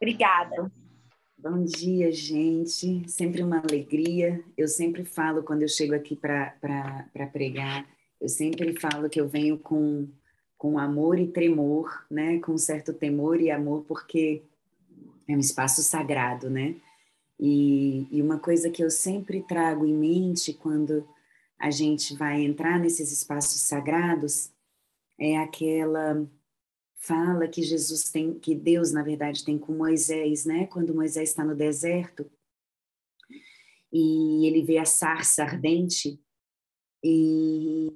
Obrigada. Bom dia, gente. Sempre uma alegria. Eu sempre falo, quando eu chego aqui para pregar, eu sempre falo que eu venho com, com amor e tremor, né? com certo temor e amor, porque é um espaço sagrado, né? E, e uma coisa que eu sempre trago em mente quando a gente vai entrar nesses espaços sagrados é aquela fala que Jesus tem, que Deus na verdade tem com Moisés, né? Quando Moisés está no deserto e ele vê a sarça ardente e,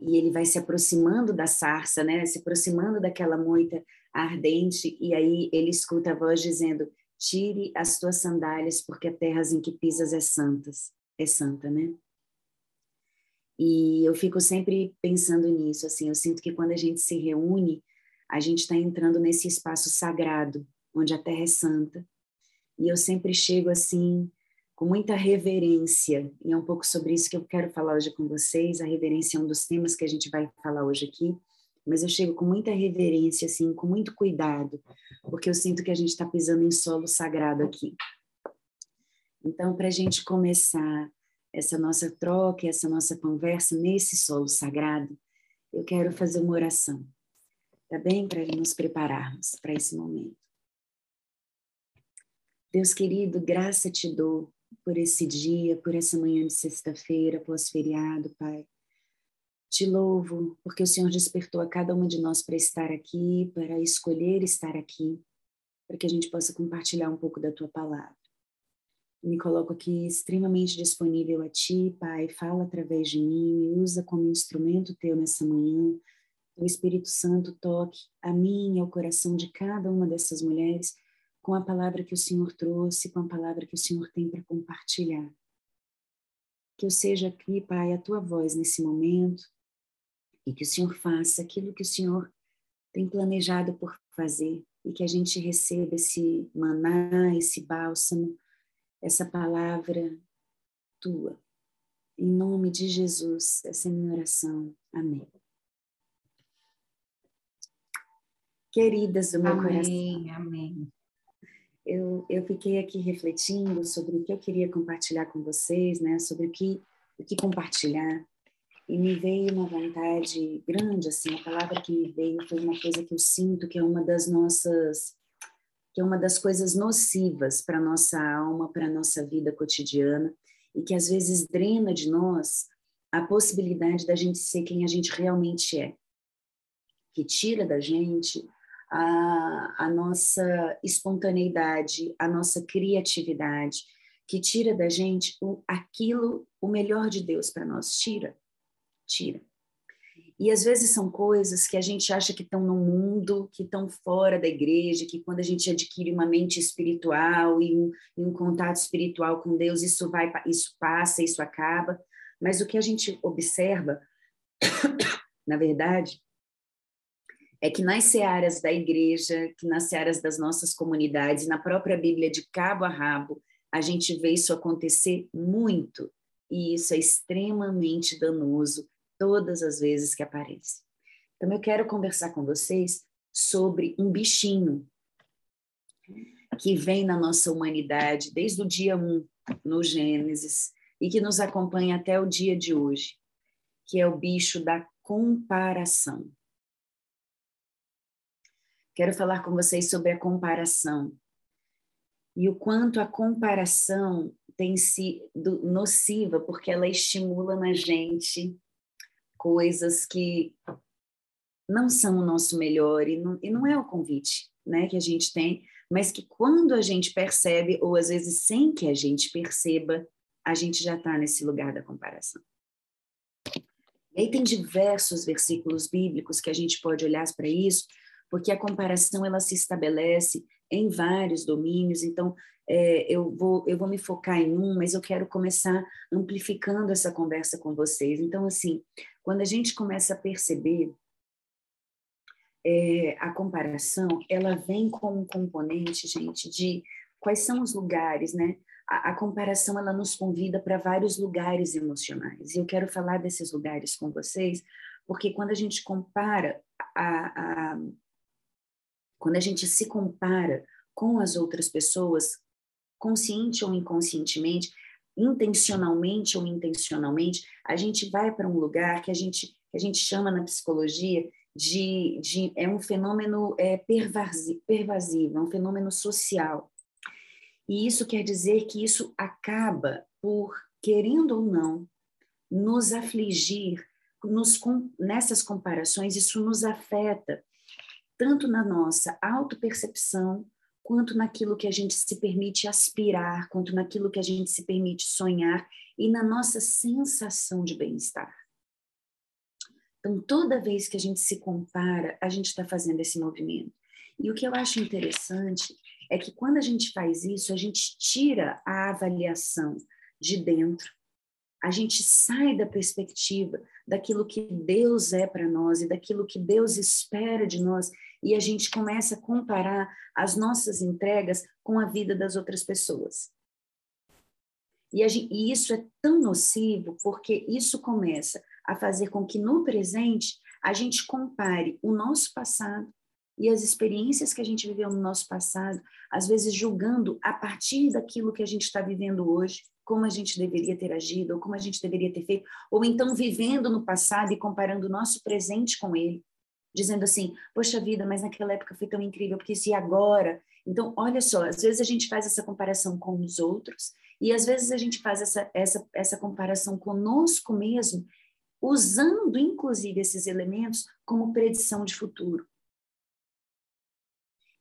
e ele vai se aproximando da sarça, né? Se aproximando daquela moita ardente e aí ele escuta a voz dizendo: "Tire as tuas sandálias, porque a terra em que pisas é santas, é santa", né? E eu fico sempre pensando nisso, assim, eu sinto que quando a gente se reúne, a gente está entrando nesse espaço sagrado, onde a terra é santa. E eu sempre chego assim, com muita reverência, e é um pouco sobre isso que eu quero falar hoje com vocês. A reverência é um dos temas que a gente vai falar hoje aqui, mas eu chego com muita reverência, assim, com muito cuidado, porque eu sinto que a gente está pisando em solo sagrado aqui. Então, para a gente começar essa nossa troca, essa nossa conversa nesse solo sagrado, eu quero fazer uma oração, tá bem? Para nos prepararmos para esse momento. Deus querido, graça te dou por esse dia, por essa manhã de sexta-feira, pós-feriado, Pai. Te louvo porque o Senhor despertou a cada uma de nós para estar aqui, para escolher estar aqui, para que a gente possa compartilhar um pouco da tua palavra. Me coloco aqui extremamente disponível a Ti, Pai. Fala através de mim, me usa como instrumento Teu nessa manhã. O Espírito Santo toque a mim e ao coração de cada uma dessas mulheres com a palavra que o Senhor trouxe, com a palavra que o Senhor tem para compartilhar. Que eu seja aqui, Pai, a Tua voz nesse momento e que o Senhor faça aquilo que o Senhor tem planejado por fazer e que a gente receba esse maná, esse bálsamo essa palavra tua. Em nome de Jesus, essa é minha oração. Amém. Queridas do meu amém, coração. Amém. Eu, eu fiquei aqui refletindo sobre o que eu queria compartilhar com vocês, né? Sobre o que, o que compartilhar. E me veio uma vontade grande, assim, a palavra que me veio foi uma coisa que eu sinto que é uma das nossas que é uma das coisas nocivas para nossa alma, para nossa vida cotidiana, e que às vezes drena de nós a possibilidade da gente ser quem a gente realmente é, que tira da gente a, a nossa espontaneidade, a nossa criatividade, que tira da gente o, aquilo, o melhor de Deus para nós. Tira, tira. E às vezes são coisas que a gente acha que estão no mundo, que estão fora da igreja, que quando a gente adquire uma mente espiritual e um, e um contato espiritual com Deus, isso vai, isso passa, isso acaba. Mas o que a gente observa, na verdade, é que nas searas da igreja, que nas searas das nossas comunidades, na própria Bíblia de cabo a rabo, a gente vê isso acontecer muito, e isso é extremamente danoso todas as vezes que aparece. Então, eu quero conversar com vocês sobre um bichinho que vem na nossa humanidade desde o dia 1 no Gênesis e que nos acompanha até o dia de hoje, que é o bicho da comparação. Quero falar com vocês sobre a comparação e o quanto a comparação tem sido nociva, porque ela estimula na gente coisas que não são o nosso melhor e não, e não é o convite né, que a gente tem, mas que quando a gente percebe, ou às vezes sem que a gente perceba, a gente já está nesse lugar da comparação. E aí tem diversos versículos bíblicos que a gente pode olhar para isso, porque a comparação ela se estabelece em vários domínios, então é, eu, vou, eu vou me focar em um, mas eu quero começar amplificando essa conversa com vocês. Então, assim, quando a gente começa a perceber é, a comparação, ela vem com um componente, gente, de quais são os lugares, né? A, a comparação, ela nos convida para vários lugares emocionais. E eu quero falar desses lugares com vocês, porque quando a gente compara a, a quando a gente se compara com as outras pessoas, consciente ou inconscientemente, intencionalmente ou intencionalmente, a gente vai para um lugar que a gente, que a gente chama na psicologia de, de é um fenômeno é, pervasivo, é um fenômeno social. E isso quer dizer que isso acaba por, querendo ou não, nos afligir, nos, nessas comparações, isso nos afeta tanto na nossa autopercepção, quanto naquilo que a gente se permite aspirar, quanto naquilo que a gente se permite sonhar e na nossa sensação de bem-estar. Então, toda vez que a gente se compara, a gente está fazendo esse movimento. E o que eu acho interessante é que quando a gente faz isso, a gente tira a avaliação de dentro, a gente sai da perspectiva daquilo que Deus é para nós e daquilo que Deus espera de nós e a gente começa a comparar as nossas entregas com a vida das outras pessoas. E, gente, e, isso é tão nocivo porque isso começa a fazer com que no presente a gente compare o nosso passado e as experiências que a gente viveu no nosso passado, às vezes julgando a partir daquilo que a gente está vivendo hoje, como a gente deveria ter agido, ou como a gente deveria ter feito, ou então vivendo no passado e comparando o nosso presente com ele, dizendo assim: Poxa vida, mas naquela época foi tão incrível, porque se agora. Então, olha só, às vezes a gente faz essa comparação com os outros, e às vezes a gente faz essa, essa, essa comparação conosco mesmo, usando inclusive esses elementos como predição de futuro.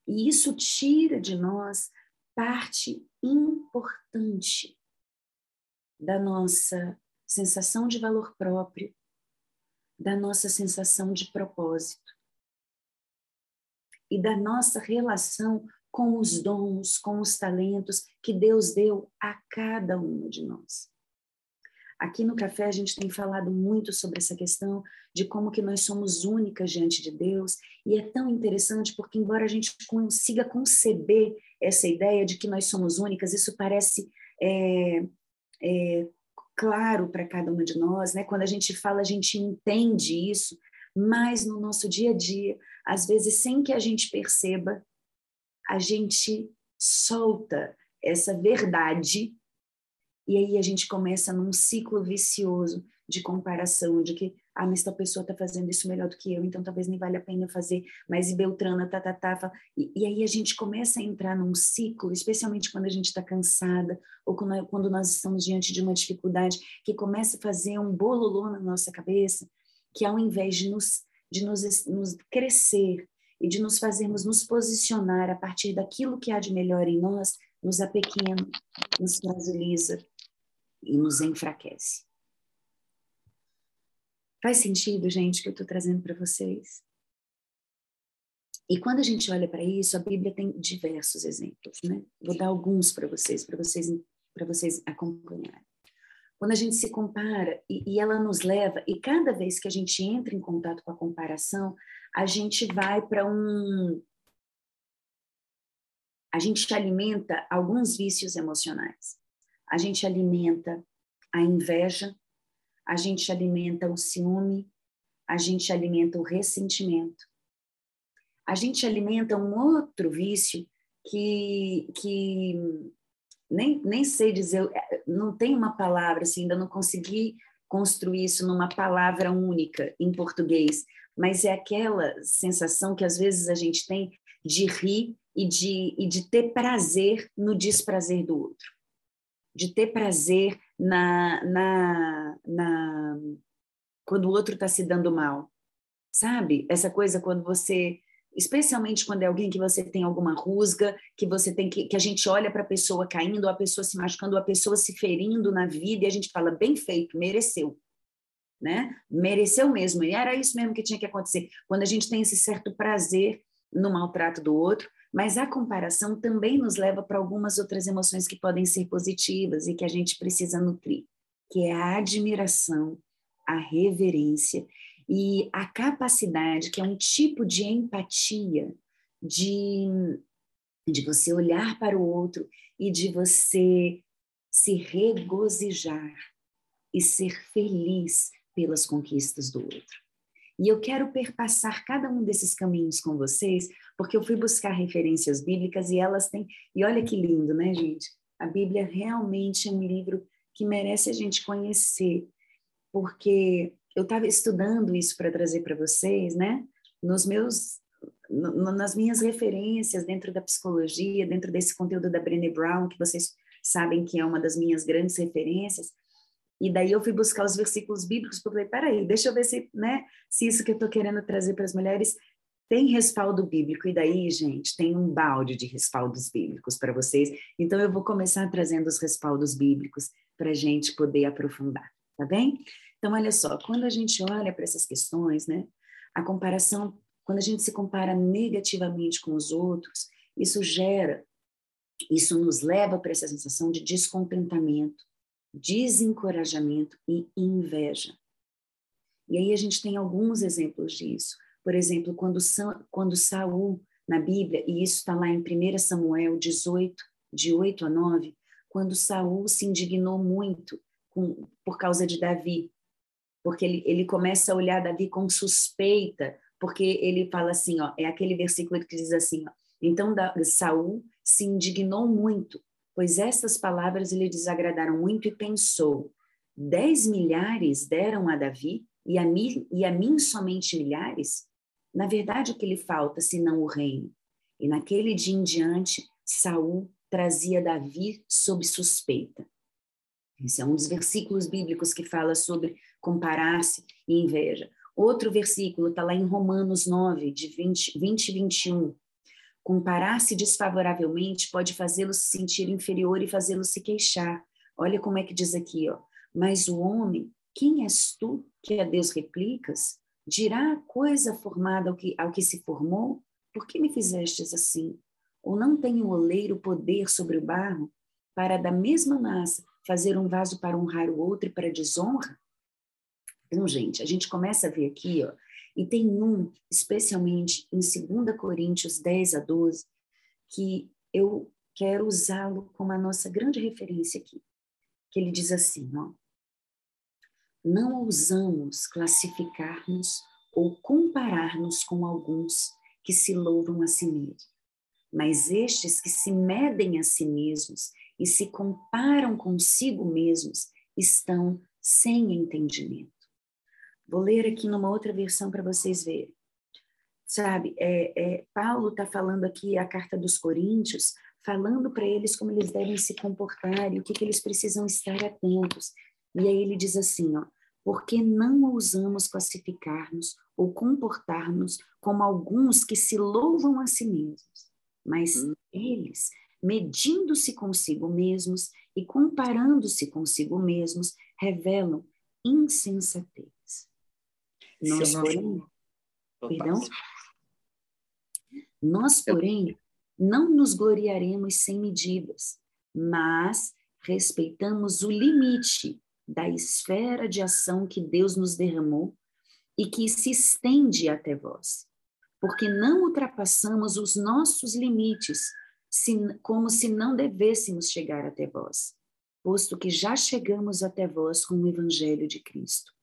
E isso tira de nós parte importante da nossa sensação de valor próprio, da nossa sensação de propósito e da nossa relação com os dons, com os talentos que Deus deu a cada uma de nós. Aqui no café a gente tem falado muito sobre essa questão de como que nós somos únicas diante de Deus e é tão interessante porque embora a gente consiga conceber essa ideia de que nós somos únicas, isso parece é, é, claro para cada uma de nós, né? Quando a gente fala, a gente entende isso, mas no nosso dia a dia, às vezes sem que a gente perceba, a gente solta essa verdade e aí a gente começa num ciclo vicioso de comparação, de que, ah, mas tal pessoa está fazendo isso melhor do que eu, então talvez nem vale a pena fazer, mas e Beltrana, tá, tá, tá. E, e aí a gente começa a entrar num ciclo, especialmente quando a gente está cansada, ou quando, quando nós estamos diante de uma dificuldade, que começa a fazer um bololô na nossa cabeça, que ao invés de nos, de nos, nos crescer e de nos fazermos nos posicionar a partir daquilo que há de melhor em nós, nos apequena, nos fragiliza e nos enfraquece. Faz sentido, gente, o que eu estou trazendo para vocês? E quando a gente olha para isso, a Bíblia tem diversos exemplos, né? Vou dar alguns para vocês, para vocês, vocês acompanharem. Quando a gente se compara e, e ela nos leva, e cada vez que a gente entra em contato com a comparação, a gente vai para um, a gente alimenta alguns vícios emocionais. A gente alimenta a inveja, a gente alimenta o ciúme, a gente alimenta o ressentimento. A gente alimenta um outro vício que, que nem, nem sei dizer, não tem uma palavra, assim, ainda não consegui construir isso numa palavra única em português, mas é aquela sensação que às vezes a gente tem de rir e de, e de ter prazer no desprazer do outro, de ter prazer na, na, na quando o outro está se dando mal, sabe? Essa coisa quando você, especialmente quando é alguém que você tem alguma rusga, que você tem que, que a gente olha para a pessoa caindo, a pessoa se machucando, a pessoa se ferindo na vida e a gente fala bem feito, mereceu. Né? Mereceu mesmo, e era isso mesmo que tinha que acontecer. Quando a gente tem esse certo prazer no maltrato do outro, mas a comparação também nos leva para algumas outras emoções que podem ser positivas e que a gente precisa nutrir, que é a admiração, a reverência e a capacidade, que é um tipo de empatia, de, de você olhar para o outro e de você se regozijar e ser feliz pelas conquistas do outro. E eu quero perpassar cada um desses caminhos com vocês, porque eu fui buscar referências bíblicas e elas têm. E olha que lindo, né, gente? A Bíblia realmente é um livro que merece a gente conhecer, porque eu estava estudando isso para trazer para vocês, né? Nos meus, no, nas minhas referências dentro da psicologia, dentro desse conteúdo da Brené Brown, que vocês sabem que é uma das minhas grandes referências. E daí eu fui buscar os versículos bíblicos, porque falei, peraí, deixa eu ver se, né, se isso que eu estou querendo trazer para as mulheres tem respaldo bíblico. E daí, gente, tem um balde de respaldos bíblicos para vocês. Então, eu vou começar trazendo os respaldos bíblicos para a gente poder aprofundar, tá bem? Então, olha só, quando a gente olha para essas questões, né, a comparação, quando a gente se compara negativamente com os outros, isso gera, isso nos leva para essa sensação de descontentamento, desencorajamento e inveja. E aí a gente tem alguns exemplos disso. Por exemplo, quando, quando Saul, na Bíblia, e isso está lá em 1 Samuel 18, de 8 a 9, quando Saul se indignou muito com, por causa de Davi, porque ele, ele começa a olhar Davi com suspeita, porque ele fala assim, ó, é aquele versículo que diz assim, ó, então da, Saul se indignou muito, pois estas palavras lhe desagradaram muito e pensou, dez milhares deram a Davi e a mim, e a mim somente milhares? Na verdade, o que lhe falta, senão o reino? E naquele dia em diante, Saul trazia Davi sob suspeita. Esse é um dos versículos bíblicos que fala sobre comparar-se e inveja. Outro versículo está lá em Romanos 9, de 20, 20 e 21. Comparar-se desfavoravelmente pode fazê-lo se sentir inferior e fazê-lo se queixar. Olha como é que diz aqui, ó. Mas o homem, quem és tu que a Deus replicas? Dirá a coisa formada ao que, ao que se formou? Por que me fizestes assim? Ou não tem o oleiro poder sobre o barro para da mesma massa fazer um vaso para honrar o outro e para desonra? Então, gente, a gente começa a ver aqui, ó, e tem um, especialmente em 2 Coríntios 10 a 12, que eu quero usá-lo como a nossa grande referência aqui. Que ele diz assim, ó, não ousamos classificar-nos ou comparar-nos com alguns que se louvam a si mesmos, mas estes que se medem a si mesmos e se comparam consigo mesmos estão sem entendimento. Vou ler aqui numa outra versão para vocês verem. Sabe, é, é, Paulo está falando aqui a carta dos Coríntios, falando para eles como eles devem se comportar e o que, que eles precisam estar atentos. E aí ele diz assim, ó, porque não ousamos classificar-nos ou comportar-nos como alguns que se louvam a si mesmos, mas hum. eles, medindo-se consigo mesmos e comparando-se consigo mesmos, revelam insensatez. Nós, porém, perdão? Nós, porém, não nos gloriaremos sem medidas, mas respeitamos o limite da esfera de ação que Deus nos derramou e que se estende até vós, porque não ultrapassamos os nossos limites, como se não devêssemos chegar até vós, posto que já chegamos até vós com o Evangelho de Cristo.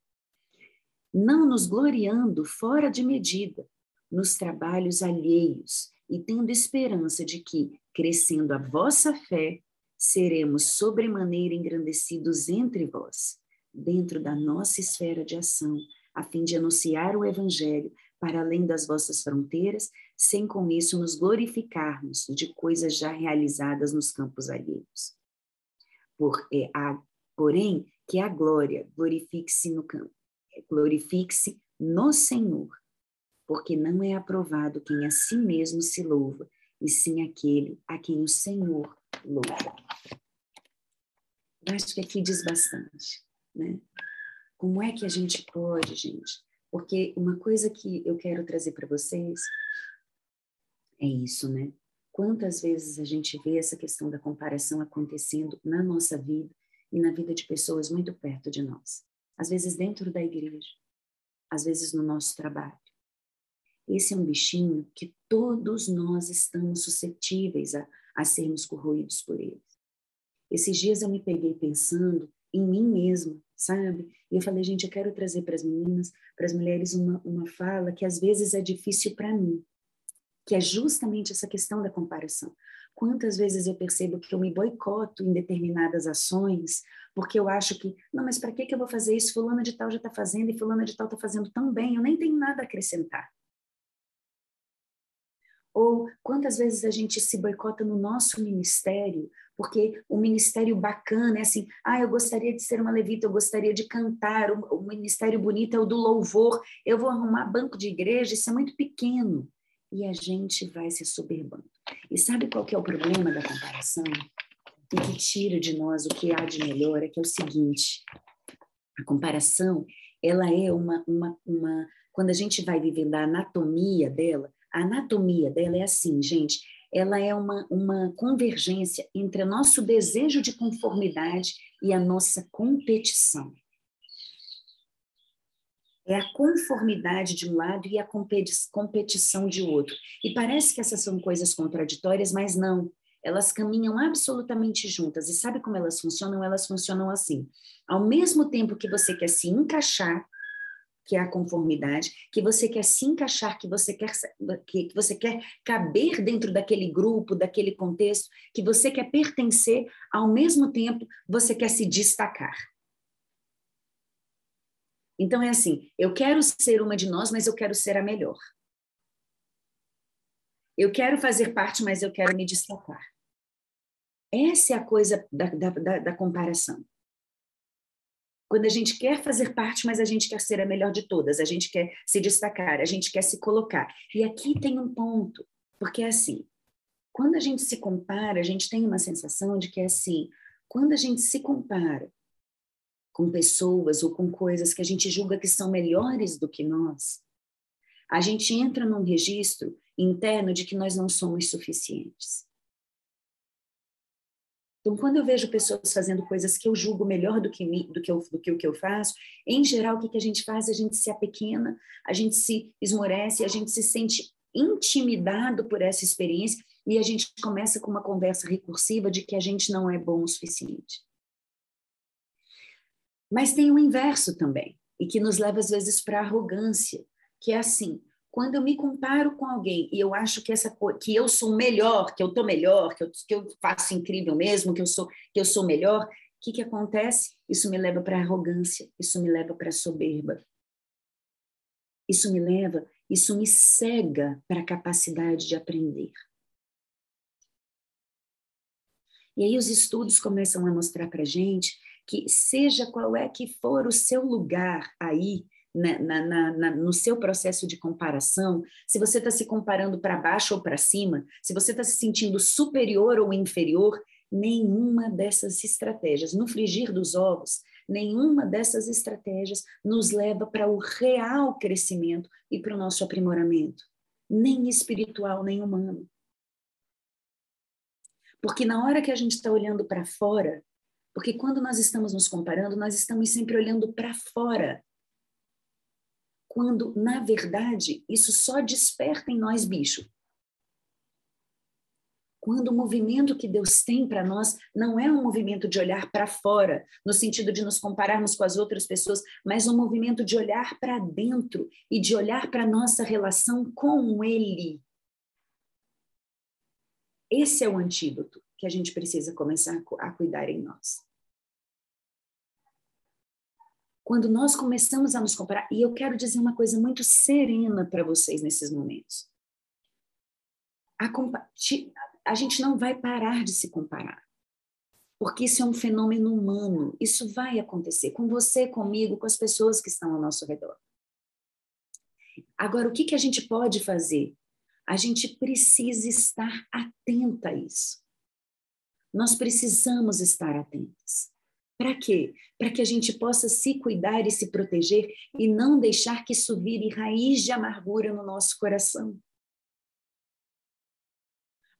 Não nos gloriando fora de medida nos trabalhos alheios e tendo esperança de que, crescendo a vossa fé, seremos sobremaneira engrandecidos entre vós, dentro da nossa esfera de ação, a fim de anunciar o Evangelho para além das vossas fronteiras, sem com isso nos glorificarmos de coisas já realizadas nos campos alheios. Por, é, a, porém, que a glória glorifique-se no campo glorifique-se no Senhor, porque não é aprovado quem a si mesmo se louva, e sim aquele a quem o Senhor louva. Acho que aqui diz bastante, né? Como é que a gente pode, gente? Porque uma coisa que eu quero trazer para vocês é isso, né? Quantas vezes a gente vê essa questão da comparação acontecendo na nossa vida e na vida de pessoas muito perto de nós às vezes dentro da igreja, às vezes no nosso trabalho. Esse é um bichinho que todos nós estamos suscetíveis a, a sermos corroídos por ele. Esses dias eu me peguei pensando em mim mesma, sabe? E eu falei, gente, eu quero trazer para as meninas, para as mulheres, uma, uma fala que às vezes é difícil para mim, que é justamente essa questão da comparação. Quantas vezes eu percebo que eu me boicoto em determinadas ações, porque eu acho que, não, mas para que, que eu vou fazer isso? Fulana de tal já está fazendo e fulana de tal está fazendo tão bem, eu nem tenho nada a acrescentar. Ou quantas vezes a gente se boicota no nosso ministério, porque o ministério bacana é assim, ah, eu gostaria de ser uma levita, eu gostaria de cantar, o, o ministério bonito é o do louvor, eu vou arrumar banco de igreja, isso é muito pequeno. E a gente vai se soberbando. E sabe qual que é o problema da comparação? E que tira de nós o que há de melhor é que é o seguinte, a comparação, ela é uma, uma, uma quando a gente vai vivendo a anatomia dela, a anatomia dela é assim, gente, ela é uma, uma convergência entre nosso desejo de conformidade e a nossa competição. É a conformidade de um lado e a competição de outro. E parece que essas são coisas contraditórias, mas não. Elas caminham absolutamente juntas. E sabe como elas funcionam? Elas funcionam assim. Ao mesmo tempo que você quer se encaixar que é a conformidade, que você quer se encaixar, que você quer que você quer caber dentro daquele grupo, daquele contexto, que você quer pertencer, ao mesmo tempo você quer se destacar. Então é assim, eu quero ser uma de nós, mas eu quero ser a melhor. Eu quero fazer parte, mas eu quero me destacar. Essa é a coisa da, da, da, da comparação. Quando a gente quer fazer parte, mas a gente quer ser a melhor de todas, a gente quer se destacar, a gente quer se colocar. E aqui tem um ponto, porque é assim, quando a gente se compara, a gente tem uma sensação de que é assim, quando a gente se compara com pessoas ou com coisas que a gente julga que são melhores do que nós, a gente entra num registro interno de que nós não somos suficientes. Então, quando eu vejo pessoas fazendo coisas que eu julgo melhor do que, do que, eu, do que o que eu faço, em geral, o que, que a gente faz? A gente se apequena, a gente se esmorece, a gente se sente intimidado por essa experiência e a gente começa com uma conversa recursiva de que a gente não é bom o suficiente. Mas tem o inverso também, e que nos leva às vezes para a arrogância, que é assim: quando eu me comparo com alguém e eu acho que essa que eu sou melhor, que eu tô melhor, que eu, que eu faço incrível mesmo, que eu sou que eu sou melhor, o que que acontece? Isso me leva para arrogância, isso me leva para soberba. Isso me leva, isso me cega para a capacidade de aprender. E aí os estudos começam a mostrar para gente que seja qual é que for o seu lugar aí na, na, na, no seu processo de comparação, se você está se comparando para baixo ou para cima, se você está se sentindo superior ou inferior, nenhuma dessas estratégias, no frigir dos ovos, nenhuma dessas estratégias nos leva para o real crescimento e para o nosso aprimoramento, nem espiritual, nem humano. Porque na hora que a gente está olhando para fora, porque quando nós estamos nos comparando, nós estamos sempre olhando para fora quando, na verdade, isso só desperta em nós bicho. Quando o movimento que Deus tem para nós não é um movimento de olhar para fora, no sentido de nos compararmos com as outras pessoas, mas um movimento de olhar para dentro e de olhar para nossa relação com Ele. Esse é o antídoto que a gente precisa começar a cuidar em nós. Quando nós começamos a nos comparar, e eu quero dizer uma coisa muito serena para vocês nesses momentos. A, a gente não vai parar de se comparar, porque isso é um fenômeno humano, isso vai acontecer com você, comigo, com as pessoas que estão ao nosso redor. Agora, o que, que a gente pode fazer? A gente precisa estar atenta a isso. Nós precisamos estar atentos. Para quê? Para que a gente possa se cuidar e se proteger e não deixar que isso vire raiz de amargura no nosso coração.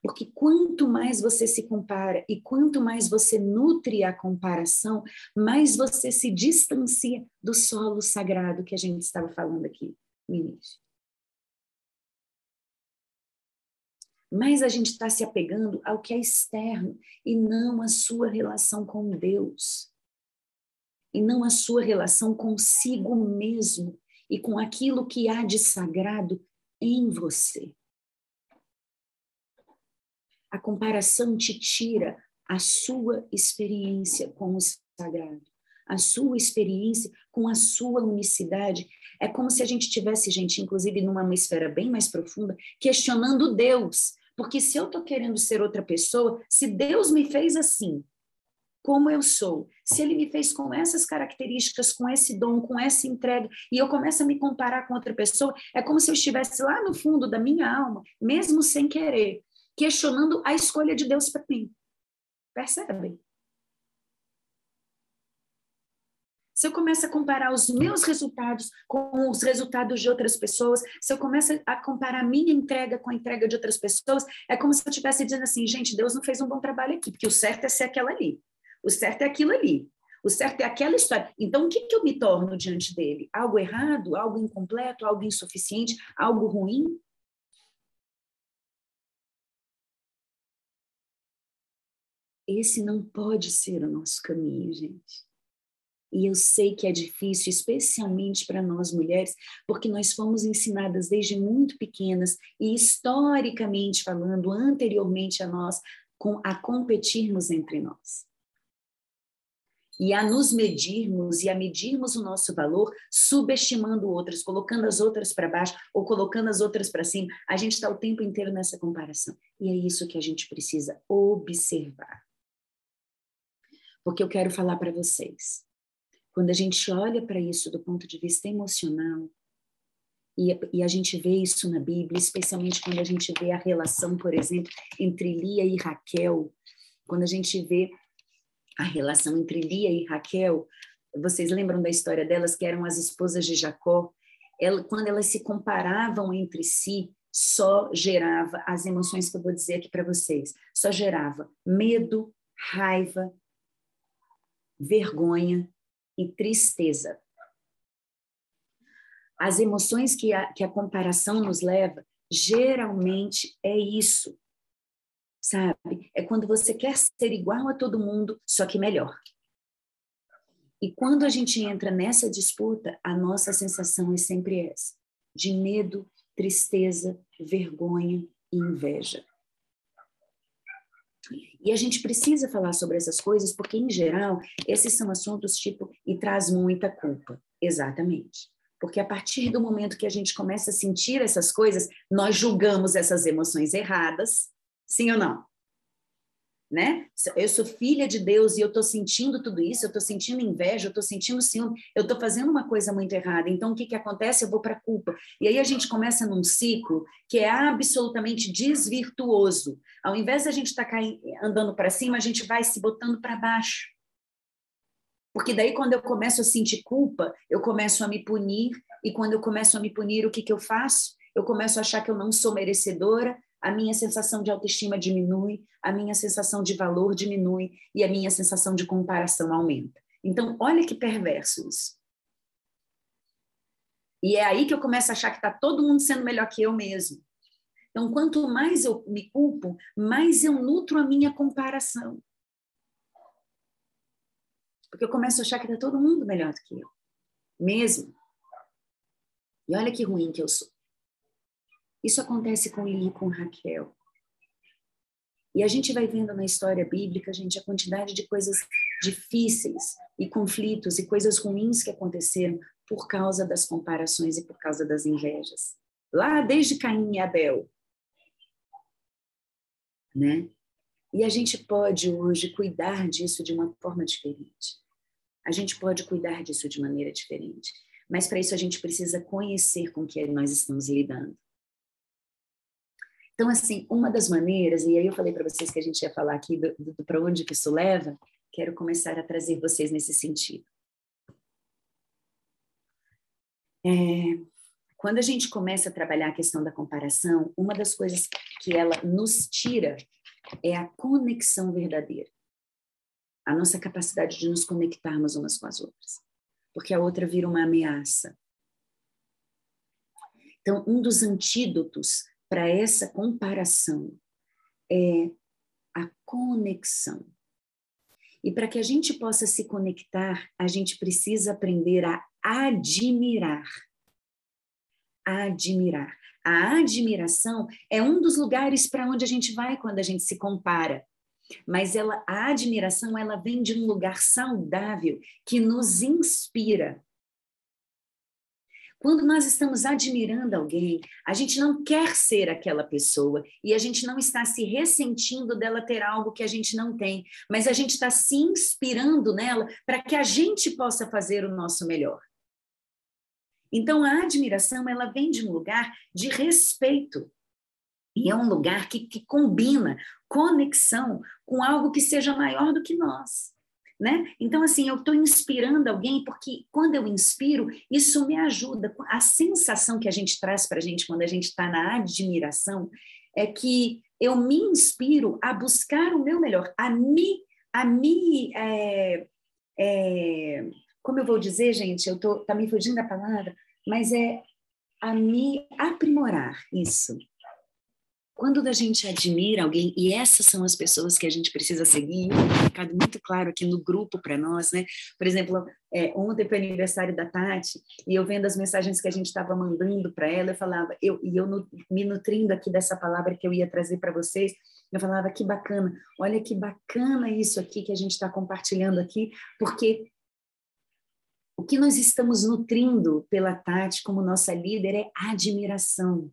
Porque quanto mais você se compara e quanto mais você nutre a comparação, mais você se distancia do solo sagrado que a gente estava falando aqui no início. Mas a gente está se apegando ao que é externo e não à sua relação com Deus. e não a sua relação consigo mesmo e com aquilo que há de sagrado em você. A comparação te tira a sua experiência com o sagrado, a sua experiência com a sua unicidade. É como se a gente tivesse, gente, inclusive numa esfera bem mais profunda, questionando Deus. Porque se eu estou querendo ser outra pessoa, se Deus me fez assim, como eu sou, se ele me fez com essas características, com esse dom, com essa entrega, e eu começo a me comparar com outra pessoa, é como se eu estivesse lá no fundo da minha alma, mesmo sem querer, questionando a escolha de Deus para mim. Percebem? Se eu começo a comparar os meus resultados com os resultados de outras pessoas, se eu começo a comparar a minha entrega com a entrega de outras pessoas, é como se eu estivesse dizendo assim, gente, Deus não fez um bom trabalho aqui, porque o certo é ser aquela ali. O certo é aquilo ali. O certo é aquela história. Então, o que, que eu me torno diante dele? Algo errado? Algo incompleto? Algo insuficiente? Algo ruim? Esse não pode ser o nosso caminho, gente. E eu sei que é difícil, especialmente para nós mulheres, porque nós fomos ensinadas desde muito pequenas e historicamente falando, anteriormente a nós, com, a competirmos entre nós. E a nos medirmos e a medirmos o nosso valor, subestimando outras, colocando as outras para baixo ou colocando as outras para cima. A gente está o tempo inteiro nessa comparação. E é isso que a gente precisa observar. Porque eu quero falar para vocês. Quando a gente olha para isso do ponto de vista emocional, e, e, a gente vê isso na Bíblia, especialmente quando a gente vê a relação, por exemplo, entre Lia e Raquel, quando a gente vê a relação entre Lia e Raquel, vocês lembram da história delas, que eram as esposas de Jacó? Ela, quando elas se comparavam entre si, só gerava as emoções que eu vou dizer aqui para vocês, só gerava medo, raiva, vergonha e tristeza. As emoções que a, que a comparação nos leva, geralmente é isso, sabe? É quando você quer ser igual a todo mundo, só que melhor. E quando a gente entra nessa disputa, a nossa sensação é sempre essa: de medo, tristeza, vergonha e inveja. E a gente precisa falar sobre essas coisas porque, em geral, esses são assuntos tipo e traz muita culpa. Exatamente. Porque a partir do momento que a gente começa a sentir essas coisas, nós julgamos essas emoções erradas, sim ou não? Né? Eu sou filha de Deus e eu estou sentindo tudo isso, eu estou sentindo inveja, eu estou sentindo ciúme, eu estou fazendo uma coisa muito errada. Então, o que, que acontece? Eu vou para a culpa. E aí a gente começa num ciclo que é absolutamente desvirtuoso. Ao invés de a gente estar tá andando para cima, a gente vai se botando para baixo. Porque daí, quando eu começo a sentir culpa, eu começo a me punir, e quando eu começo a me punir, o que, que eu faço? Eu começo a achar que eu não sou merecedora, a minha sensação de autoestima diminui, a minha sensação de valor diminui e a minha sensação de comparação aumenta. Então, olha que perverso isso. E é aí que eu começo a achar que está todo mundo sendo melhor que eu mesmo. Então, quanto mais eu me culpo, mais eu nutro a minha comparação. Porque eu começo a achar que está todo mundo melhor do que eu, mesmo. E olha que ruim que eu sou. Isso acontece com Lia e com Raquel. E a gente vai vendo na história bíblica, gente, a quantidade de coisas difíceis e conflitos e coisas ruins que aconteceram por causa das comparações e por causa das invejas. Lá desde Caim e Abel. Né? E a gente pode hoje cuidar disso de uma forma diferente. A gente pode cuidar disso de maneira diferente. Mas para isso a gente precisa conhecer com que nós estamos lidando. Então, assim, uma das maneiras, e aí eu falei para vocês que a gente ia falar aqui do, do, para onde que isso leva, quero começar a trazer vocês nesse sentido. É, quando a gente começa a trabalhar a questão da comparação, uma das coisas que ela nos tira é a conexão verdadeira. A nossa capacidade de nos conectarmos umas com as outras. Porque a outra vira uma ameaça. Então, um dos antídotos para essa comparação é a conexão. E para que a gente possa se conectar, a gente precisa aprender a admirar. Admirar. A admiração é um dos lugares para onde a gente vai quando a gente se compara. Mas ela, a admiração ela vem de um lugar saudável que nos inspira. Quando nós estamos admirando alguém, a gente não quer ser aquela pessoa e a gente não está se ressentindo dela ter algo que a gente não tem, mas a gente está se inspirando nela para que a gente possa fazer o nosso melhor. Então, a admiração ela vem de um lugar de respeito. E é um lugar que, que combina conexão com algo que seja maior do que nós né? Então, assim, eu estou inspirando alguém porque quando eu inspiro, isso me ajuda. A sensação que a gente traz para a gente quando a gente está na admiração é que eu me inspiro a buscar o meu melhor, a me, a me, é, é, como eu vou dizer, gente, eu estou tá me fugindo da palavra, mas é a me aprimorar isso. Quando a gente admira alguém, e essas são as pessoas que a gente precisa seguir, um recado muito claro aqui no grupo para nós, né? Por exemplo, é, ontem foi aniversário da Tati, e eu vendo as mensagens que a gente estava mandando para ela, eu falava, eu, e eu me nutrindo aqui dessa palavra que eu ia trazer para vocês, eu falava, que bacana, olha que bacana isso aqui que a gente está compartilhando aqui, porque o que nós estamos nutrindo pela Tati como nossa líder é admiração.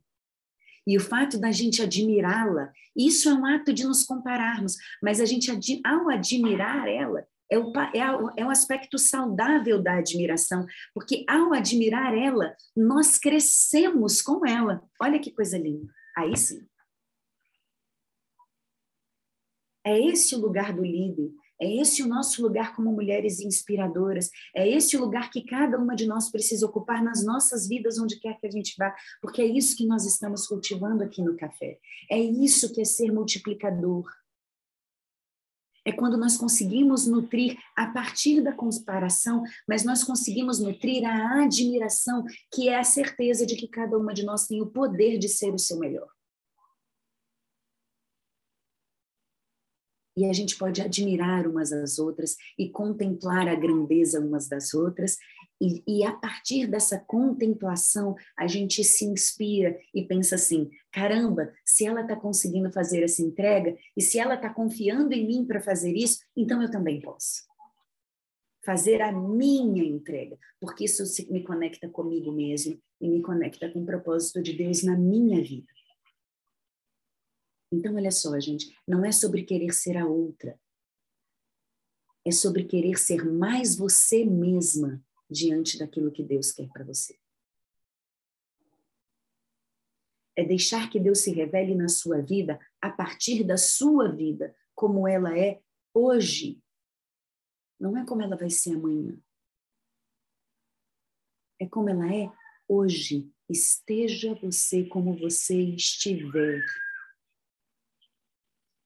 E o fato da gente admirá-la, isso é um ato de nos compararmos, mas a gente, ao admirar ela, é o, é, é o aspecto saudável da admiração, porque ao admirar ela, nós crescemos com ela. Olha que coisa linda. Aí sim. É esse o lugar do líder, é esse o nosso lugar como mulheres inspiradoras. É esse o lugar que cada uma de nós precisa ocupar nas nossas vidas, onde quer que a gente vá, porque é isso que nós estamos cultivando aqui no café. É isso que é ser multiplicador. É quando nós conseguimos nutrir a partir da comparação, mas nós conseguimos nutrir a admiração, que é a certeza de que cada uma de nós tem o poder de ser o seu melhor. E a gente pode admirar umas às outras e contemplar a grandeza umas das outras. E, e, a partir dessa contemplação, a gente se inspira e pensa assim: caramba, se ela está conseguindo fazer essa entrega e se ela está confiando em mim para fazer isso, então eu também posso. Fazer a minha entrega, porque isso me conecta comigo mesmo e me conecta com o propósito de Deus na minha vida. Então, olha só, gente, não é sobre querer ser a outra. É sobre querer ser mais você mesma diante daquilo que Deus quer para você. É deixar que Deus se revele na sua vida a partir da sua vida, como ela é hoje. Não é como ela vai ser amanhã. É como ela é hoje. Esteja você como você estiver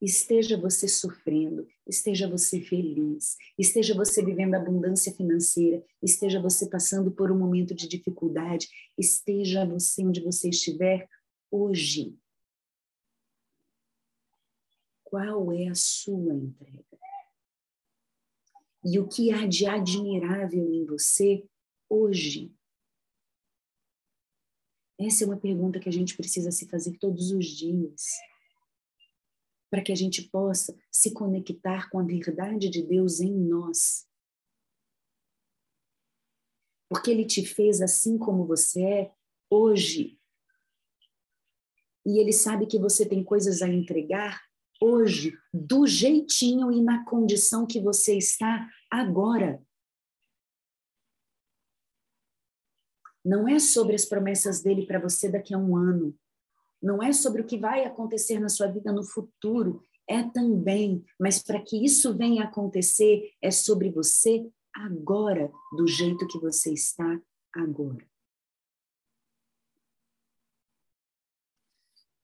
esteja você sofrendo, esteja você feliz, esteja você vivendo abundância financeira, esteja você passando por um momento de dificuldade, esteja você onde você estiver hoje. Qual é a sua entrega? E o que há de admirável em você hoje? Essa é uma pergunta que a gente precisa se fazer todos os dias para que a gente possa se conectar com a verdade de Deus em nós. Porque Ele te fez assim como você é hoje. E Ele sabe que você tem coisas a entregar hoje, do jeitinho e na condição que você está agora. Não é sobre as promessas dele para você daqui a um ano não é sobre o que vai acontecer na sua vida no futuro, é também, mas para que isso venha a acontecer, é sobre você agora, do jeito que você está agora.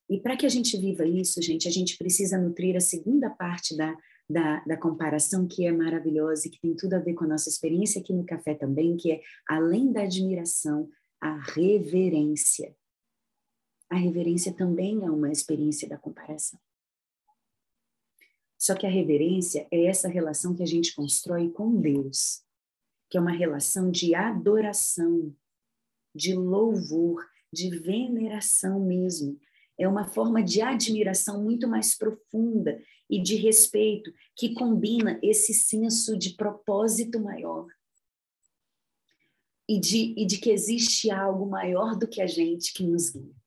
E para que a gente viva isso, gente, a gente precisa nutrir a segunda parte da, da, da, comparação, que é maravilhosa e que tem tudo a ver com a nossa experiência aqui no café também, que é, além da admiração, a reverência a reverência também é uma experiência da comparação. Só que a reverência é essa relação que a gente constrói com Deus, que é uma relação de adoração, de louvor, de veneração mesmo. É uma forma de admiração muito mais profunda e de respeito que combina esse senso de propósito maior e de, e de que existe algo maior do que a gente que nos guia.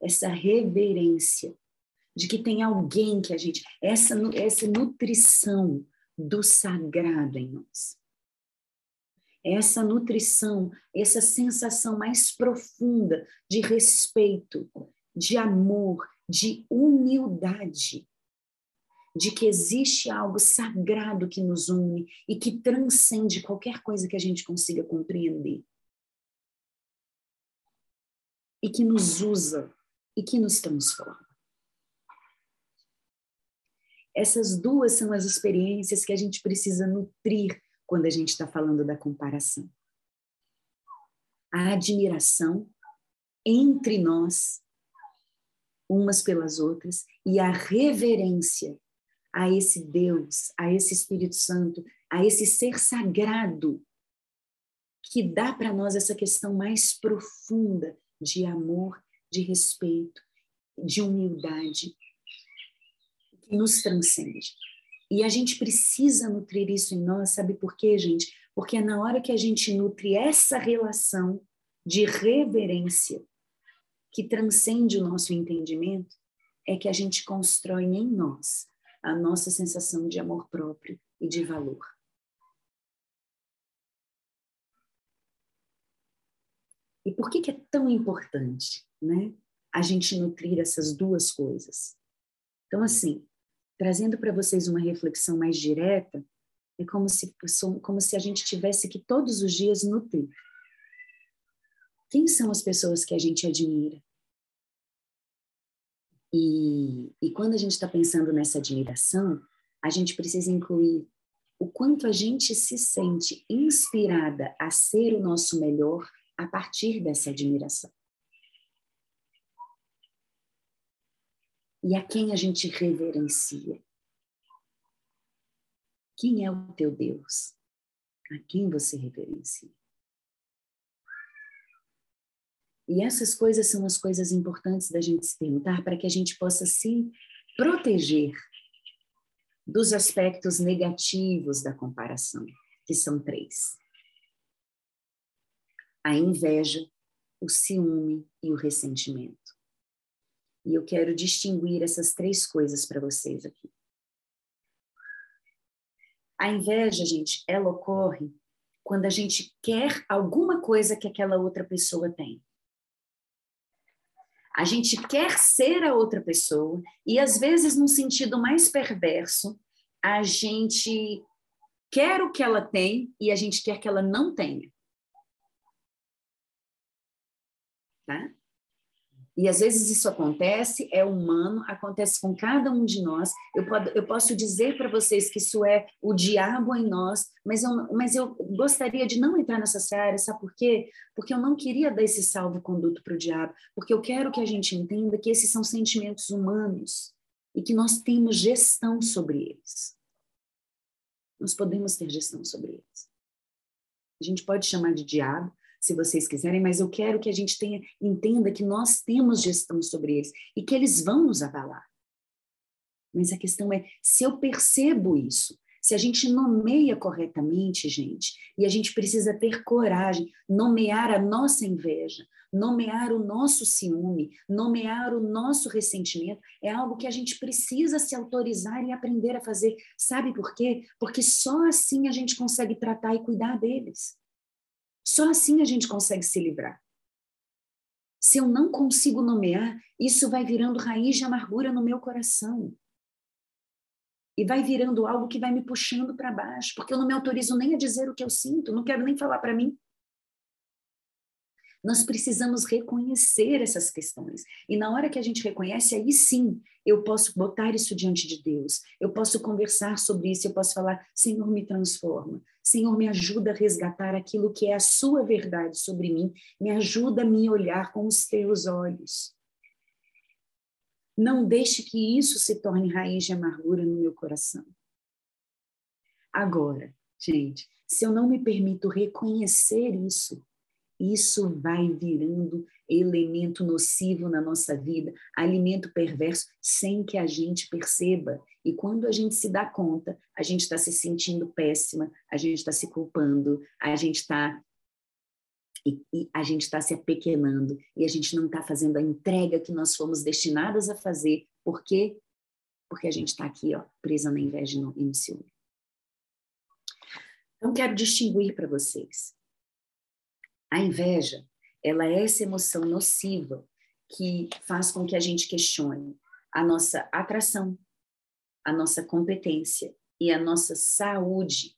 Essa reverência de que tem alguém que a gente. Essa, essa nutrição do sagrado em nós. Essa nutrição, essa sensação mais profunda de respeito, de amor, de humildade, de que existe algo sagrado que nos une e que transcende qualquer coisa que a gente consiga compreender. E que nos usa e que nos transforma. Essas duas são as experiências que a gente precisa nutrir quando a gente está falando da comparação. A admiração entre nós, umas pelas outras, e a reverência a esse Deus, a esse Espírito Santo, a esse ser sagrado que dá para nós essa questão mais profunda de amor, de respeito, de humildade, que nos transcende. E a gente precisa nutrir isso em nós, sabe por quê, gente? Porque é na hora que a gente nutre essa relação de reverência que transcende o nosso entendimento, é que a gente constrói em nós a nossa sensação de amor próprio e de valor. E por que, que é tão importante né, a gente nutrir essas duas coisas? Então, assim, trazendo para vocês uma reflexão mais direta, é como se, como se a gente tivesse que todos os dias nutrir. Quem são as pessoas que a gente admira? E, e quando a gente está pensando nessa admiração, a gente precisa incluir o quanto a gente se sente inspirada a ser o nosso melhor a partir dessa admiração. E a quem a gente reverencia? Quem é o teu Deus? A quem você reverencia? E essas coisas são as coisas importantes da gente se perguntar para que a gente possa se proteger dos aspectos negativos da comparação, que são três: a inveja, o ciúme e o ressentimento. E eu quero distinguir essas três coisas para vocês aqui. A inveja, gente, ela ocorre quando a gente quer alguma coisa que aquela outra pessoa tem. A gente quer ser a outra pessoa e, às vezes, num sentido mais perverso, a gente quer o que ela tem e a gente quer que ela não tenha. Tá? E às vezes isso acontece, é humano, acontece com cada um de nós. Eu, pode, eu posso dizer para vocês que isso é o diabo em nós, mas eu, mas eu gostaria de não entrar nessa área, sabe por quê? Porque eu não queria dar esse salvo-conduto para o diabo, porque eu quero que a gente entenda que esses são sentimentos humanos e que nós temos gestão sobre eles. Nós podemos ter gestão sobre eles. A gente pode chamar de diabo, se vocês quiserem, mas eu quero que a gente tenha, entenda que nós temos gestão sobre eles e que eles vão nos abalar. Mas a questão é se eu percebo isso, se a gente nomeia corretamente, gente, e a gente precisa ter coragem, nomear a nossa inveja, nomear o nosso ciúme, nomear o nosso ressentimento, é algo que a gente precisa se autorizar e aprender a fazer. Sabe por quê? Porque só assim a gente consegue tratar e cuidar deles. Só assim a gente consegue se livrar. Se eu não consigo nomear, isso vai virando raiz de amargura no meu coração. E vai virando algo que vai me puxando para baixo, porque eu não me autorizo nem a dizer o que eu sinto, não quero nem falar para mim. Nós precisamos reconhecer essas questões. E na hora que a gente reconhece, aí sim eu posso botar isso diante de Deus. Eu posso conversar sobre isso, eu posso falar: Senhor, me transforma. Senhor, me ajuda a resgatar aquilo que é a sua verdade sobre mim. Me ajuda a me olhar com os teus olhos. Não deixe que isso se torne raiz de amargura no meu coração. Agora, gente, se eu não me permito reconhecer isso, isso vai virando elemento nocivo na nossa vida, alimento perverso, sem que a gente perceba. E quando a gente se dá conta, a gente está se sentindo péssima, a gente está se culpando, a gente está e, e, a gente está se apequenando e a gente não está fazendo a entrega que nós fomos destinadas a fazer. Por quê? Porque a gente está aqui, ó, presa na inveja e no, e no ciúme. Então, quero distinguir para vocês. A inveja, ela é essa emoção nociva que faz com que a gente questione a nossa atração, a nossa competência e a nossa saúde.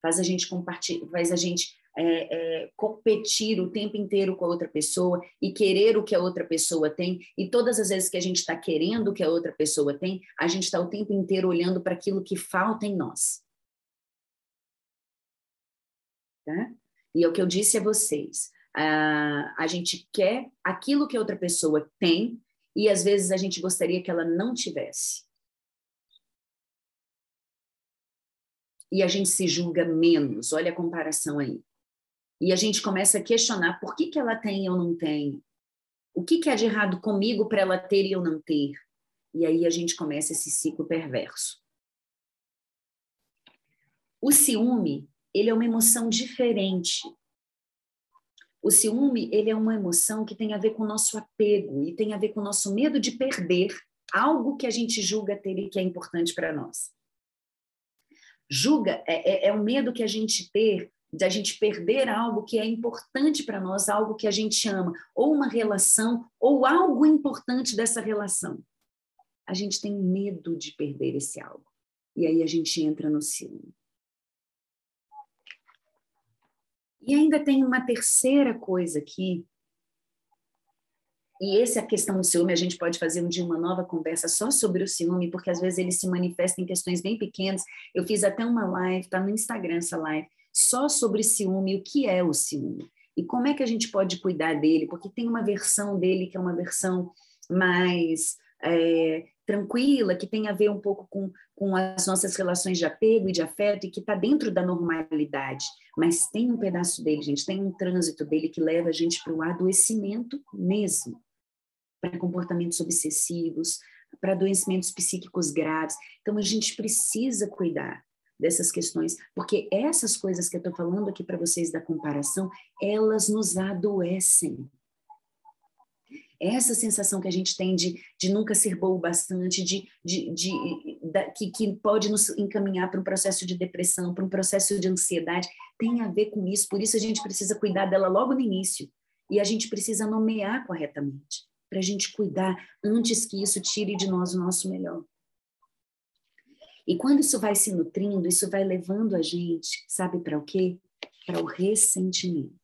Faz a gente compartilhar, faz a gente é, é, competir o tempo inteiro com a outra pessoa e querer o que a outra pessoa tem. E todas as vezes que a gente está querendo o que a outra pessoa tem, a gente está o tempo inteiro olhando para aquilo que falta em nós. Tá? E é o que eu disse a vocês. Uh, a gente quer aquilo que outra pessoa tem e às vezes a gente gostaria que ela não tivesse. E a gente se julga menos, olha a comparação aí. E a gente começa a questionar por que, que ela tem e eu não tenho. O que, que é de errado comigo para ela ter e eu não ter? E aí a gente começa esse ciclo perverso. O ciúme, ele é uma emoção diferente. O ciúme, ele é uma emoção que tem a ver com o nosso apego e tem a ver com o nosso medo de perder algo que a gente julga ter e que é importante para nós. Julga é, é, é um medo que a gente ter de a gente perder algo que é importante para nós, algo que a gente ama, ou uma relação, ou algo importante dessa relação. A gente tem medo de perder esse algo. E aí a gente entra no ciúme. E ainda tem uma terceira coisa aqui, e essa é a questão do ciúme, a gente pode fazer um dia uma nova conversa só sobre o ciúme, porque às vezes ele se manifesta em questões bem pequenas. Eu fiz até uma live, está no Instagram essa live, só sobre ciúme, o que é o ciúme? E como é que a gente pode cuidar dele, porque tem uma versão dele que é uma versão mais é, tranquila, que tem a ver um pouco com, com as nossas relações de apego e de afeto e que está dentro da normalidade. Mas tem um pedaço dele, gente, tem um trânsito dele que leva a gente para o adoecimento mesmo, para comportamentos obsessivos, para adoecimentos psíquicos graves. Então a gente precisa cuidar dessas questões, porque essas coisas que eu estou falando aqui para vocês da comparação, elas nos adoecem. Essa sensação que a gente tem de, de nunca ser bom o bastante, de, de, de, de que, que pode nos encaminhar para um processo de depressão, para um processo de ansiedade, tem a ver com isso. Por isso a gente precisa cuidar dela logo no início. E a gente precisa nomear corretamente, para a gente cuidar antes que isso tire de nós o nosso melhor. E quando isso vai se nutrindo, isso vai levando a gente, sabe para o quê? Para o ressentimento.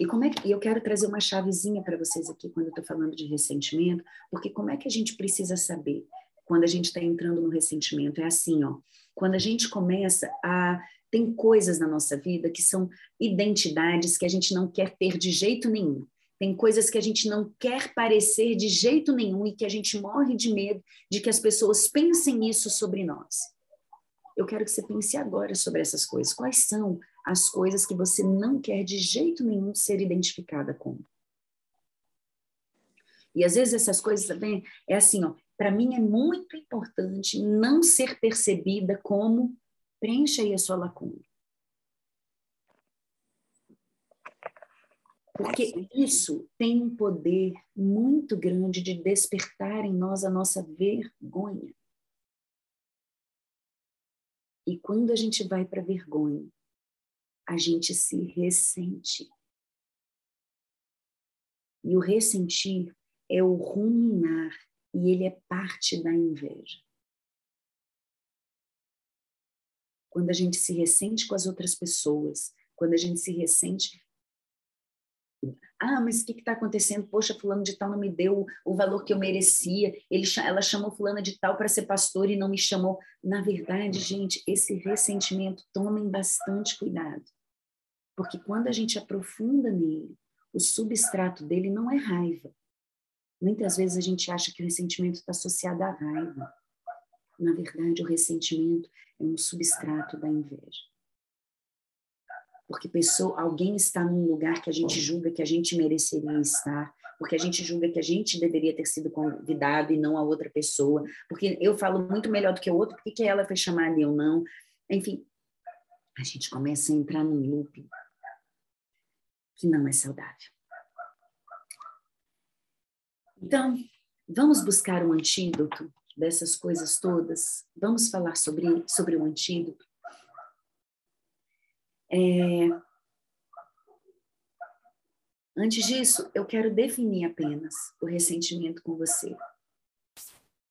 E como é que eu quero trazer uma chavezinha para vocês aqui quando eu estou falando de ressentimento, porque como é que a gente precisa saber quando a gente está entrando no ressentimento? É assim, ó, quando a gente começa a tem coisas na nossa vida que são identidades que a gente não quer ter de jeito nenhum. Tem coisas que a gente não quer parecer de jeito nenhum e que a gente morre de medo de que as pessoas pensem isso sobre nós. Eu quero que você pense agora sobre essas coisas. Quais são as coisas que você não quer de jeito nenhum ser identificada com? E às vezes essas coisas também é assim, ó, para mim é muito importante não ser percebida como preencha aí a sua lacuna. Porque isso tem um poder muito grande de despertar em nós a nossa vergonha. E quando a gente vai para a vergonha, a gente se ressente. E o ressentir é o ruminar, e ele é parte da inveja. Quando a gente se ressente com as outras pessoas, quando a gente se ressente ah, mas o que está acontecendo? Poxa, fulano de tal não me deu o valor que eu merecia. Ele, ela chamou fulana de tal para ser pastor e não me chamou. Na verdade, gente, esse ressentimento, tomem bastante cuidado. Porque quando a gente aprofunda nele, o substrato dele não é raiva, Muitas vezes a gente acha que o ressentimento está associado à raiva. Na verdade, o ressentimento é um substrato da inveja. Porque pessoa, alguém está num lugar que a gente julga que a gente mereceria estar, porque a gente julga que a gente deveria ter sido convidado e não a outra pessoa, porque eu falo muito melhor do que o outro, por que ela foi chamada e eu não? Enfim, a gente começa a entrar num loop que não é saudável. Então, vamos buscar um antídoto dessas coisas todas? Vamos falar sobre, sobre o antídoto? É... Antes disso, eu quero definir apenas o ressentimento com você.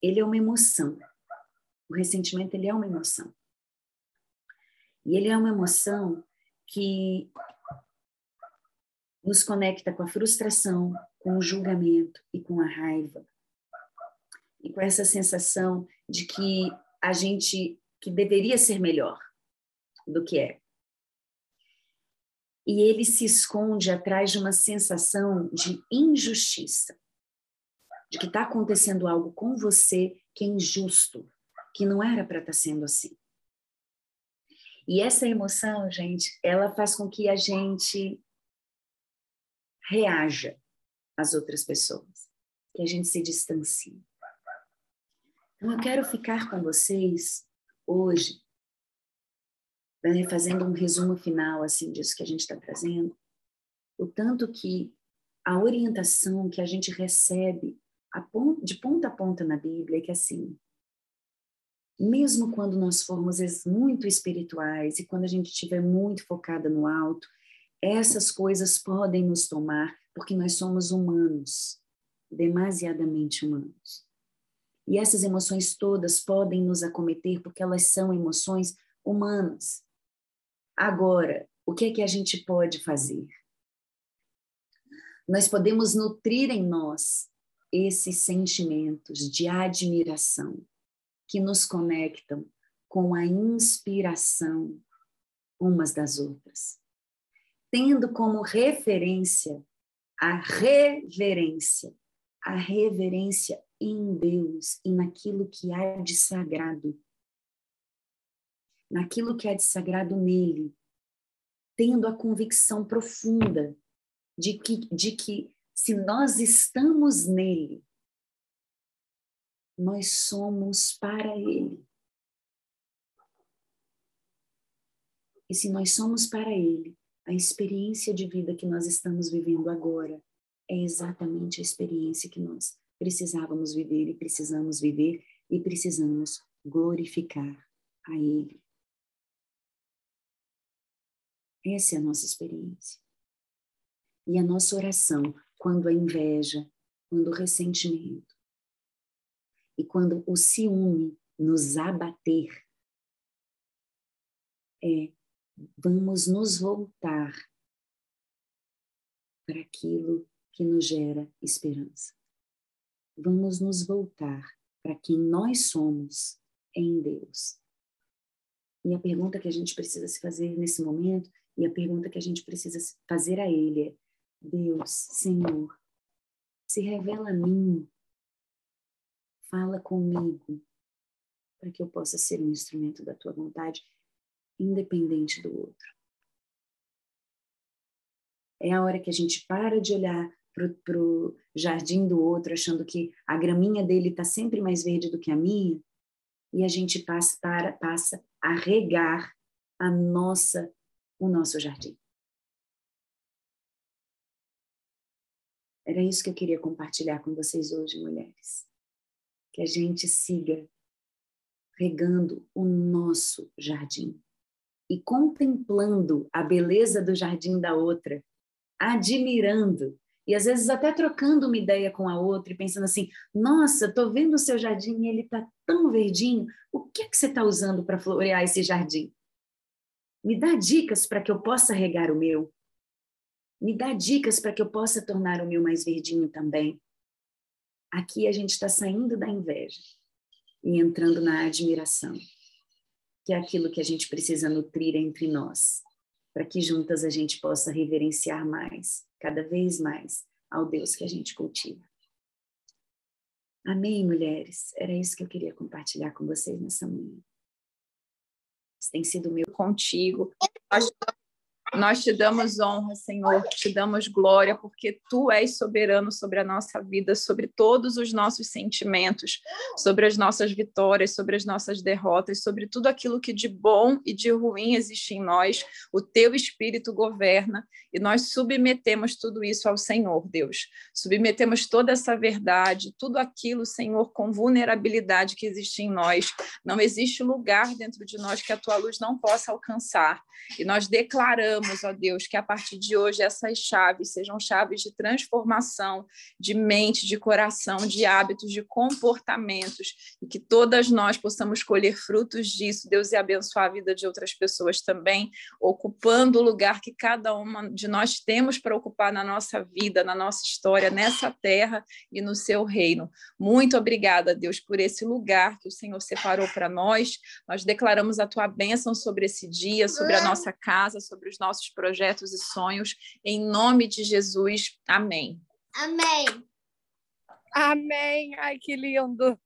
Ele é uma emoção. O ressentimento ele é uma emoção. E ele é uma emoção que nos conecta com a frustração, com o julgamento e com a raiva. E com essa sensação de que a gente que deveria ser melhor do que é. E ele se esconde atrás de uma sensação de injustiça, de que está acontecendo algo com você que é injusto, que não era para estar tá sendo assim. E essa emoção, gente, ela faz com que a gente reaja às outras pessoas, que a gente se distancie. Então, eu quero ficar com vocês hoje, né, fazendo um resumo final assim disso que a gente está trazendo, o tanto que a orientação que a gente recebe de ponta a ponta na Bíblia é que assim, mesmo quando nós formos muito espirituais e quando a gente estiver muito focada no alto, essas coisas podem nos tomar porque nós somos humanos, demasiadamente humanos. E essas emoções todas podem nos acometer porque elas são emoções humanas. Agora, o que é que a gente pode fazer? Nós podemos nutrir em nós esses sentimentos de admiração que nos conectam com a inspiração umas das outras tendo como referência a reverência, a reverência em Deus e naquilo que há de sagrado, naquilo que há de sagrado nele, tendo a convicção profunda de que, de que se nós estamos nele, nós somos para ele. E se nós somos para ele, a experiência de vida que nós estamos vivendo agora é exatamente a experiência que nós precisávamos viver e precisamos viver e precisamos glorificar a Ele. Essa é a nossa experiência. E a nossa oração, quando a inveja, quando o ressentimento e quando o ciúme nos abater, é vamos nos voltar para aquilo que nos gera esperança. Vamos nos voltar para quem nós somos em Deus. E a pergunta que a gente precisa se fazer nesse momento, e a pergunta que a gente precisa fazer a Ele é: Deus, Senhor, se revela a mim, fala comigo, para que eu possa ser um instrumento da tua vontade independente do outro. É a hora que a gente para de olhar para o jardim do outro, achando que a graminha dele está sempre mais verde do que a minha, e a gente passa, para, passa a regar a nossa, o nosso jardim. Era isso que eu queria compartilhar com vocês hoje, mulheres. Que a gente siga regando o nosso jardim e contemplando a beleza do jardim da outra, admirando e às vezes até trocando uma ideia com a outra e pensando assim: nossa, estou vendo o seu jardim e ele está tão verdinho, o que é que você está usando para florear esse jardim? Me dá dicas para que eu possa regar o meu. Me dá dicas para que eu possa tornar o meu mais verdinho também. Aqui a gente está saindo da inveja e entrando na admiração que é aquilo que a gente precisa nutrir entre nós, para que juntas a gente possa reverenciar mais, cada vez mais, ao Deus que a gente cultiva. Amém, mulheres? Era isso que eu queria compartilhar com vocês nessa manhã. Isso tem sido meu contigo. Nós te damos honra, Senhor, te damos glória, porque tu és soberano sobre a nossa vida, sobre todos os nossos sentimentos, sobre as nossas vitórias, sobre as nossas derrotas, sobre tudo aquilo que de bom e de ruim existe em nós. O teu espírito governa e nós submetemos tudo isso ao Senhor, Deus. Submetemos toda essa verdade, tudo aquilo, Senhor, com vulnerabilidade que existe em nós. Não existe lugar dentro de nós que a tua luz não possa alcançar. E nós declaramos oramos, ó Deus, que a partir de hoje essas chaves sejam chaves de transformação de mente, de coração, de hábitos, de comportamentos, e que todas nós possamos colher frutos disso, Deus, e abençoar a vida de outras pessoas também, ocupando o lugar que cada uma de nós temos para ocupar na nossa vida, na nossa história, nessa terra e no seu reino. Muito obrigada, Deus, por esse lugar que o Senhor separou para nós. Nós declaramos a tua bênção sobre esse dia, sobre a nossa casa, sobre os nossos nossos projetos e sonhos. Em nome de Jesus. Amém. Amém. Amém. Ai, que lindo.